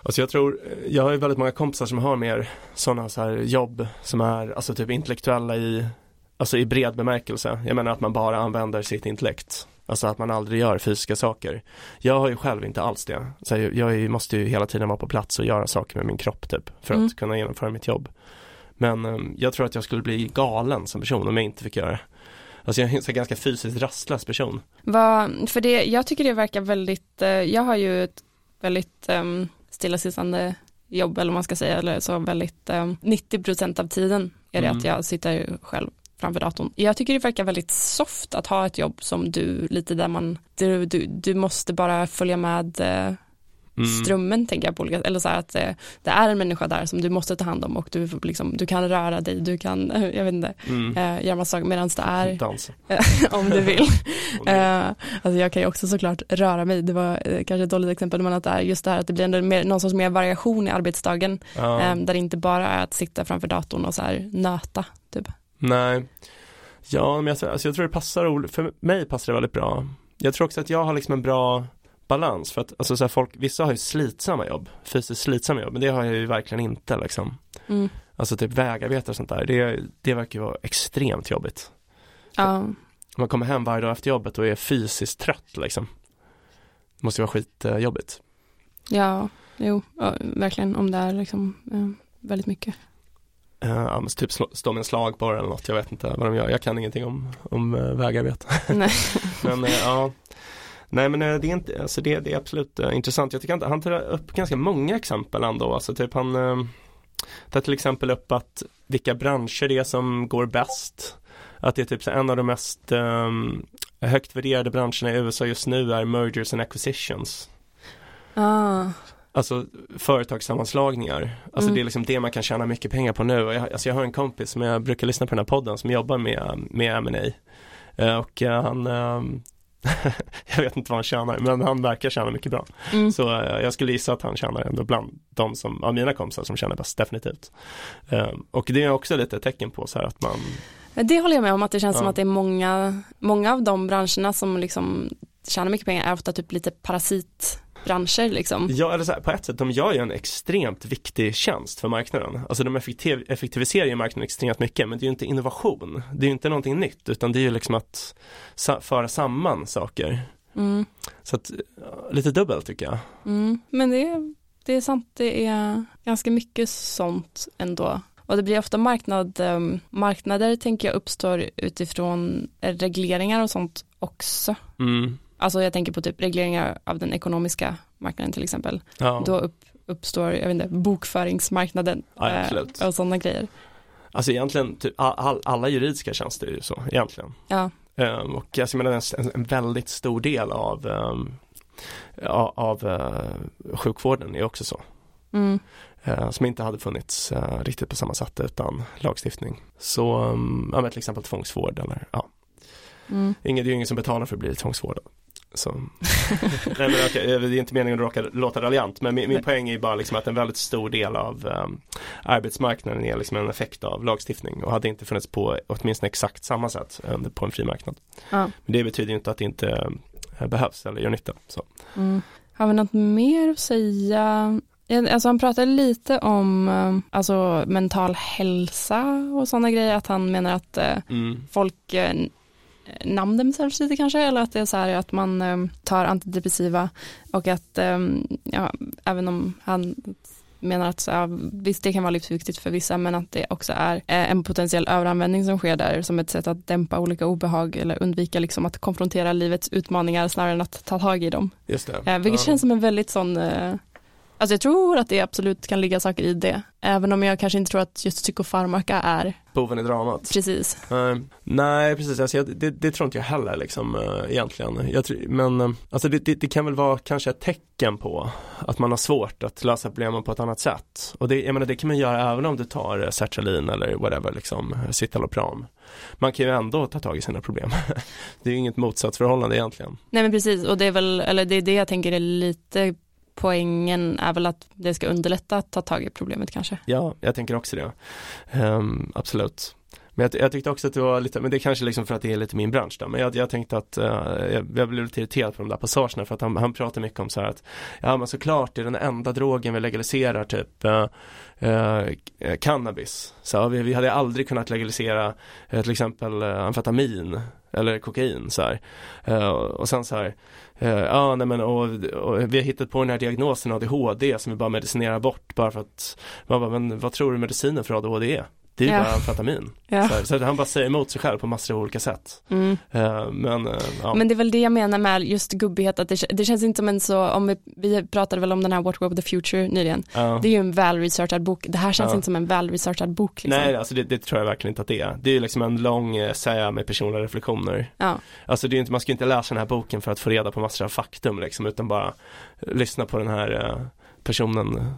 Alltså jag tror, jag har ju väldigt många kompisar som har mer sådana så här jobb som är alltså typ intellektuella i, alltså i bred bemärkelse. Jag menar att man bara använder sitt intellekt. Alltså att man aldrig gör fysiska saker. Jag har ju själv inte alls det. Så jag, jag måste ju hela tiden vara på plats och göra saker med min kropp typ för att Mm. kunna genomföra mitt jobb. Men eh, jag tror att jag skulle bli galen som person om jag inte fick göra det. Alltså jag är en ganska fysiskt rastlös person. Vad, för det, jag tycker det verkar väldigt, eh, jag har ju ett väldigt um, stillasittande jobb eller vad man ska säga, eller så väldigt, um, 90% av tiden är det Mm. att jag sitter själv framför datorn. Jag tycker det verkar väldigt soft att ha ett jobb som du, lite där man, du, du, du måste bara följa med eh, Mm. strömmen tänker jag på olika, eller så här att eh, det är en människa där som du måste ta hand om och du, liksom, du kan röra dig, du kan, jag vet inte, Mm. eh, göra massa saker medan det är Dansa. om du vill. Eh, alltså jag kan ju också såklart röra mig, det var eh, kanske ett dåligt exempel, men att det är just det här att det blir ändå mer, någon sorts mer variation i arbetsdagen, Ja. eh, där det inte bara är att sitta framför datorn och så här nöta, typ. Nej, ja men jag, tror- alltså jag tror det passar, för mig passar det väldigt bra. Jag tror också att jag har liksom en bra balans för att alltså så här, folk, vissa har ju slitsamma jobb, fysiskt slitsamma jobb, men det har jag ju verkligen inte liksom. Mm. Alltså typ vägarbete och sånt där, det, det verkar ju vara extremt jobbigt. Ja, Man kommer hem varje dag efter jobbet och är fysiskt trött liksom. Det måste ju vara skitjobbigt. ja, jo, ja, verkligen om det är liksom eh, väldigt mycket. Uh, ja, men typ slå, stå med en slagborr eller något, jag vet inte vad de gör, jag kan ingenting om, om uh, vägarbete. Nej. Men eh, ja, nej men eh, det är inte, alltså det, det är absolut eh, intressant. Jag tycker att han tar upp ganska många exempel ändå. Alltså typ han eh, tar till exempel upp att vilka branscher det är som går bäst. Att det är typ en av de mest eh, högt värderade branscherna i USA just nu är mergers and acquisitions. Ah, Alltså företagssammanslagningar. Alltså Mm. det är liksom det man kan tjäna mycket pengar på nu. Jag, alltså jag har en kompis som jag brukar lyssna på den här podden som jobbar med, med M&A Och han, jag vet inte vad han tjänar, men han verkar tjäna mycket bra. mm. Så eh, jag skulle gissa att han tjänar ändå bland de som, av mina kompisar som tjänar bäst, definitivt. Eh, Och det är också lite tecken på så här att man, Det håller jag med om, att det känns som Ja. att det är många, många av de branscherna som liksom tjänar mycket pengar är ofta typ lite parasitbranscher liksom. ja eller så här, på ett sätt, de gör ju en extremt viktig tjänst för marknaden. Alltså de effektiv, effektiviserar ju marknaden extremt mycket, men det är ju inte innovation. Det är ju inte någonting nytt, utan det är ju liksom att sa- föra samman saker. Mm. Så att, lite dubbelt tycker jag. Mm. Men det är, det är sant, det är ganska mycket sånt ändå. Och det blir ofta marknad, um, marknader tänker jag uppstår utifrån regleringar och sånt också. Mm. Alltså jag tänker på typ regleringar av den ekonomiska marknaden till exempel. Ja. Då upp, uppstår, jag vet inte, bokföringsmarknaden Ja, eh, och sådana grejer. Alltså egentligen, typ, all, all, alla juridiska tjänster är ju så, egentligen. Ja, Ehm, och alltså, jag menar en, en väldigt stor del av, um, av, eh, sjukvården är också så. mm. eh, som inte hade funnits eh, riktigt på samma sätt utan lagstiftning. Så, um, ja men till exempel tvångsvård eller ja, Mm. ingen, det är ju ingen som betalar för att bli tvångsvårdad. Så. Nej men okej, det är inte meningen att råka, låta raljant men min, min poäng är bara liksom att en väldigt stor del av um, arbetsmarknaden är liksom en effekt av lagstiftning och hade inte funnits på åtminstone exakt samma sätt på en fri marknad. Ja. Men det betyder ju inte att det inte eh, behövs eller gör nytta. Så. Mm. Har vi något mer att säga? Alltså han pratar lite om eh, alltså, mental hälsa och sådana grejer, att han menar att eh, Mm. folk eh, namn themselves lite kanske, eller att det är så här att man eh, tar antidepressiva och att eh, ja, även om han menar att så, ja, visst det kan vara livsviktigt för vissa men att det också är eh, en potentiell överanvändning som sker där som ett sätt att dämpa olika obehag eller undvika liksom att konfrontera livets utmaningar snarare än att ta tag i dem. Just det. Vilket Ja. känns som en väldigt sån, alltså jag tror att det absolut kan ligga saker i det. Även om jag kanske inte tror att just psykofarmaka är Boven i dramat. precis. Nej, nej precis, alltså, jag, det, det tror inte jag heller liksom äh, egentligen. Jag, men äh, alltså det, det, det kan väl vara kanske ett tecken på att man har svårt att lösa problemen på ett annat sätt. Och det, jag menar, det kan man göra även om du tar äh, sertralin eller whatever, liksom, citalopram. Man kan ju ändå ta tag i sina problem. det är ju inget motsatsförhållande egentligen. Nej men precis och det är väl, eller det är det jag tänker är lite poängen är väl att det ska underlätta att ta tag i problemet kanske. Ja, jag tänker också det. Um, absolut. Men jag, jag tyckte också att det var lite, men det är kanske liksom för att det är lite min bransch då, men jag, jag tänkte att uh, jag, jag blev lite irriterad på de där passagerna för att han, han pratar mycket om så här att ja men såklart det är den enda drogen vi legaliserar typ uh, uh, cannabis. Så vi, vi hade aldrig kunnat legalisera till exempel amfetamin eller kokain så här. och sen så här ja nej men och, och, vi har hittat på den här diagnosen ADHD som vi bara medicinerar bort bara för att man bara, men vad tror du medicinen för ADHD är? Det är ju ja. bara amfetamin. Ja. Så, så, han bara säger emot sig själv på massor av olika sätt. Mm. Uh, men, uh, ja. men det är väl det jag menar med just gubbighet, att det, det känns inte som en så, om vi, vi pratade väl om den här What Were the Future nyligen, uh. det är ju en väl-researchad bok, det här känns inte som en väl-researchad bok. Liksom. Nej, alltså det, det, tror jag verkligen inte att det är. Det är liksom en lång essäa med personliga reflektioner. Ja. Alltså det är inte, man ska inte läsa den här boken för att få reda på massor av faktum liksom, utan bara lyssna på den här personen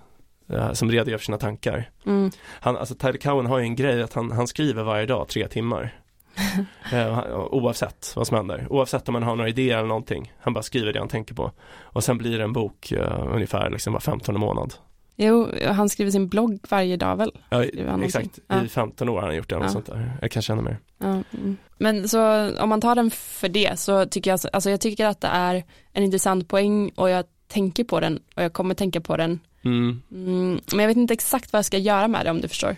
som redogör för sina tankar. Mm. Han, alltså Tyler Cowen har ju en grej att han, han skriver varje dag tre timmar. uh, oavsett vad som händer, oavsett om man har några idéer eller någonting. Han bara skriver det han tänker på. Och sen blir det en bok uh, ungefär liksom var 15 månad. Jo, han skriver sin blogg varje dag väl? Ja, exakt. I 15 år har han gjort det, ja. sånt där. Jag kanske ännu mer. Ja, mm. Men så om man tar den för det så tycker jag, alltså jag tycker att det är en intressant poäng och jag tänker på den och jag kommer tänka på den Mm. Mm, men jag vet inte exakt vad jag ska göra med det om du förstår.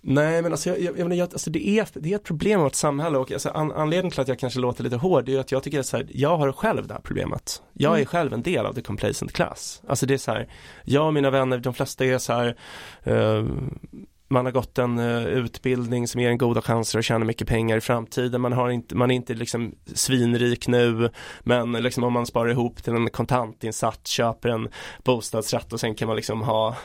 Nej men alltså, jag, jag, jag, alltså det, är, det är ett problem med vårt samhälle och alltså, an, anledningen till att jag kanske låter lite hård är att jag tycker att så här, jag har själv det här problemet. Jag mm. är själv en del av the complacent class. Alltså det är så här, jag och mina vänner, de flesta är så här uh, man har gått en uh, utbildning som ger en goda chanser att tjäna mycket pengar i framtiden. Man, har inte, man är inte liksom svinrik nu men liksom om man sparar ihop till en kontantinsats, köper en bostadsrätt och sen kan man liksom ha,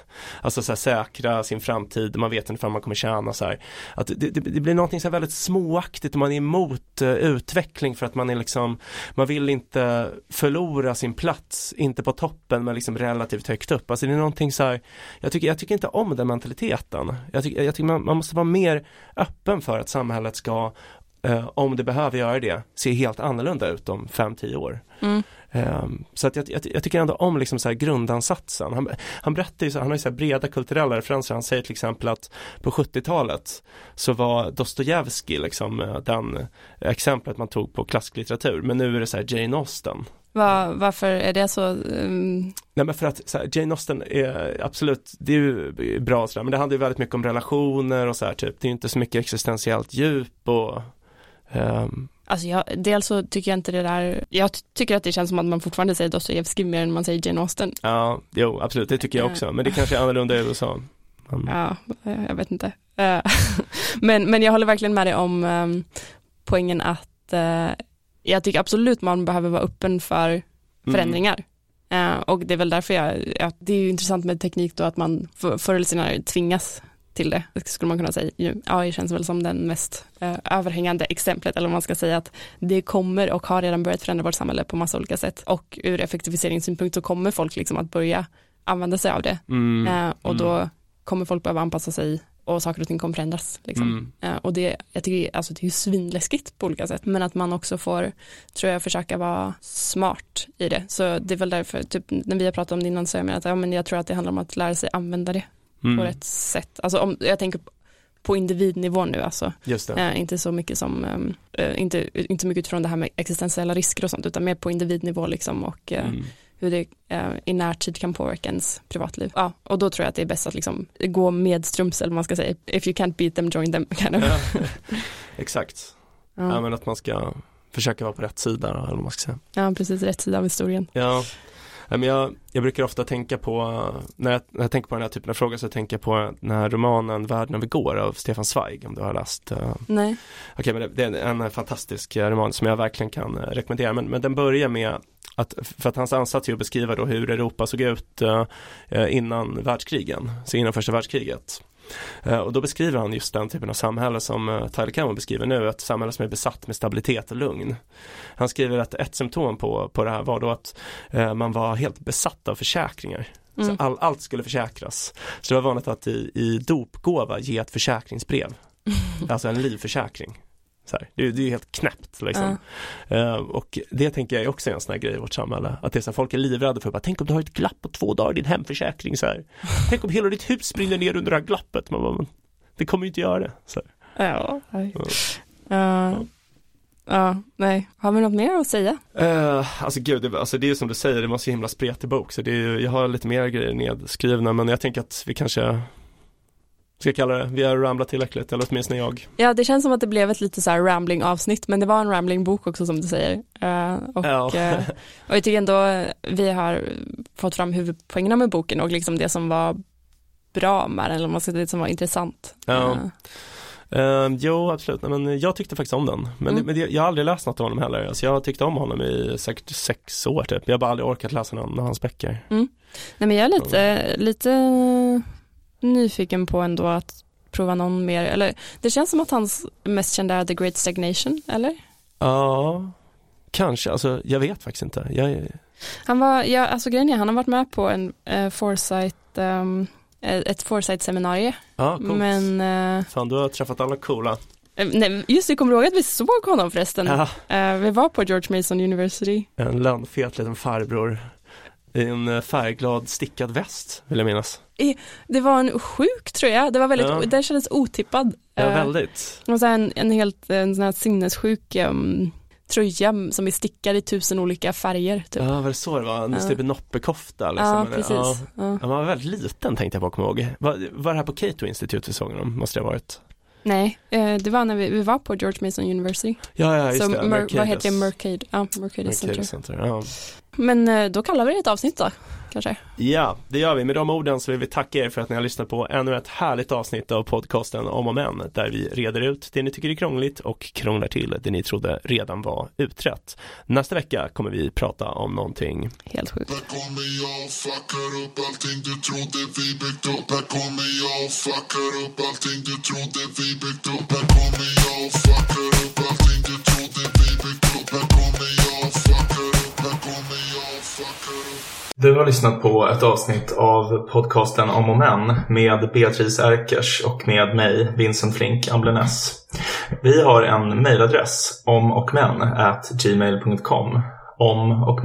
alltså så här, säkra sin framtid, man vet inte om man kommer tjäna så här. Att det, det, det blir någonting så väldigt småaktigt man är emot uh, utveckling för att man är liksom, man vill inte förlora sin plats, inte på toppen men liksom relativt högt upp. Alltså det är någonting så här, jag tycker, jag tycker inte om den mentaliteten jag tycker, jag tycker man, man, måste vara mer öppen för att samhället ska, eh, om det behöver göra det, se helt annorlunda ut om 5-10 år. Mm. Um, så att jag, jag, jag, tycker ändå om liksom så här grundansatsen. Han, han berättar ju så, han har ju så breda kulturella referenser. Han säger till exempel att på 70-talet så var Dostojevskij liksom eh, den exemplet man tog på klassisk Men nu är det så här Jane Austen var, varför är det så? Um... Nej men för att så här, Jane Austen är absolut, det är ju bra sådär, men det handlar ju väldigt mycket om relationer och så här typ, det är inte så mycket existentiellt djup och um... Alltså jag, dels så tycker jag inte det där, jag tycker att det känns som att man fortfarande säger Dostojevskij mer än man säger Jane Austen. Ja, jo absolut, det tycker jag också, men det kanske är annorlunda i USA. Mm. Ja, jag vet inte. Eh, men, men jag håller verkligen med dig om um, poängen att uh, jag tycker absolut man behöver vara öppen för mm. förändringar. Mm. Uh, och det är väl därför jag, ja, det är ju intressant med teknik då att man för, förr eller senare tvingas till det, skulle man kunna säga. AI känns väl som den mest uh, överhängande exemplet, eller om man ska säga att det kommer och har redan börjat förändra vårt samhälle på massa olika sätt. Och ur effektiviseringssynpunkt så kommer folk liksom att börja använda sig av det. Mm. Uh, och då mm. kommer folk behöva anpassa sig och saker och ting kommer förändras. Liksom. Mm. Och det, jag tycker, alltså, det är ju svinläskigt på olika sätt, men att man också får, tror jag, försöka vara smart i det. Så det är väl därför, typ när vi har pratat om det innan så jag menar att ja, men jag tror att det handlar om att lära sig använda det mm. på rätt sätt. Alltså om, jag tänker på individnivå nu alltså. Uh, inte så mycket som, um, uh, inte, inte så mycket utifrån det här med existentiella risker och sånt, utan mer på individnivå liksom och mm hur det eh, i närtid kan påverka ens privatliv. Ja, och då tror jag att det är bäst att liksom gå medströms eller vad man ska säga, if you can't beat them join them. Kind of. ja, exakt, ja. ja. men att man ska försöka vara på rätt sida eller vad man ska säga. Ja, precis, rätt sida av historien. Ja, men jag, jag brukar ofta tänka på, när jag, när jag tänker på den här typen av frågor så tänker jag på den här romanen Världen vi går av Stefan Zweig om du har läst. Uh... Nej. Okej, okay, men det, det, är en fantastisk roman som jag verkligen kan rekommendera, men, men den börjar med att, för att hans ansats är att beskriva då hur Europa såg ut innan världskrigen, så innan första världskriget. Uh, och då beskriver han just den typen av samhälle som uh, Tyler Cowen beskriver nu, ett samhälle som är besatt med stabilitet och lugn. Han skriver att ett symptom på, på det här var då att uh, man var helt besatt av försäkringar. Mm. All, allt skulle försäkras. Så det var vanligt att i, i dopgåva ge ett försäkringsbrev, alltså en livförsäkring. Så här, det, det, är helt knäppt liksom. Uh. Uh, och det tänker jag är också en sån här grej i vårt samhälle. Att det är så här, folk är livrädda för, bara, tänk om du har ett glapp på två dagar i din hemförsäkring så här. Tänk om hela ditt hus brinner ner under det här glappet. Man bara, det kommer ju inte göra det. Så Ja, nej. Uh, ja, nej. Har vi något mer att säga? Uh, alltså gud, det, alltså det är ju som du säger, det var så himla spretig bok så det är jag har lite mer grejer nedskrivna men jag tänker att vi kanske ska kalla det, vi har ramblat tillräckligt eller åtminstone jag. Ja, det känns som att det blev ett lite så här rambling avsnitt men det var en rambling bok också som du säger. Uh, och, ja. uh, och jag tycker ändå vi har fått fram huvudpoängerna med boken och liksom det som var bra med den, eller man ska det som var intressant. Ja. Uh, jo, absolut. Nej, men jag tyckte faktiskt om den. Men, mm. men jag har aldrig läst något av honom heller. Alltså, jag tyckte om honom i säkert sex år typ. Jag har bara aldrig orkat läsa någon av hans böcker. Mm. Nej, men jag är lite, mm. lite nyfiken på ändå att prova någon mer. Eller det känns som att hans mest kända är The Great Stagnation, eller? Ja, kanske. Alltså jag vet faktiskt inte. Jag... Han var, ja, alltså grejen är, han har varit med på en uh, Foresight um, Eh, ett Foresight-seminarium. Ja, coolt. Men, uh, Fan, du har träffat alla coola. Nej, just det, kommer du ihåg att vi såg honom förresten? Ja. Uh, vi var på George Mason University. En lönnfet liten farbror i en färgglad stickad väst, vill jag minnas. Det var en sjuk tröja, det var väldigt, ja. den kändes otippad. Ja, väldigt. Och så en, en helt, en sån här sinnessjuk um, tröja som är stickad i tusen olika färger. Typ. Ja, var det så det var? En ja. typ noppekofta liksom. Ja, precis. Ja. Ja. Man var väldigt liten tänkte jag på, kommer ihåg. Var, var det här på Cato Institute vi såg honom? Måste det ha varit? Nej, eh, det var när vi, vi var på George Mason University. Ja, ja, just så det. Mer, vad heter det? Mercade? Ja, Mercade, Mercade Center. Center ja. Men eh, då kallar vi det ett avsnitt då, kanske? Ja, det gör vi. Med de orden så vill vi tacka er för att ni har lyssnat på ännu ett härligt avsnitt av podcasten Om och Men, där vi reder ut det ni tycker är krångligt och krånglar till det ni trodde redan var utrett. Nästa vecka kommer vi prata om någonting helt sjukt. Här kommer jag och fuckar upp allting du trodde vi byggt upp. Här kommer jag och fuckar upp allting du trodde vi byggt upp. Här kommer jag och fuckar Du har lyssnat på ett avsnitt av podcasten Om och Men med Beatrice Erkers och med mig, Vincent Flink Amblenäs. Vi har en mejladress, omochmän@gmail.com om och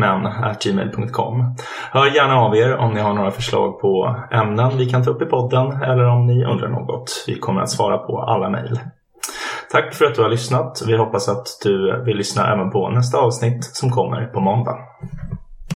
gmail.com. Hör gärna av er om ni har några förslag på ämnen vi kan ta upp i podden eller om ni undrar något. Vi kommer att svara på alla mejl. Tack för att du har lyssnat. Vi hoppas att du vill lyssna även på nästa avsnitt som kommer på måndag.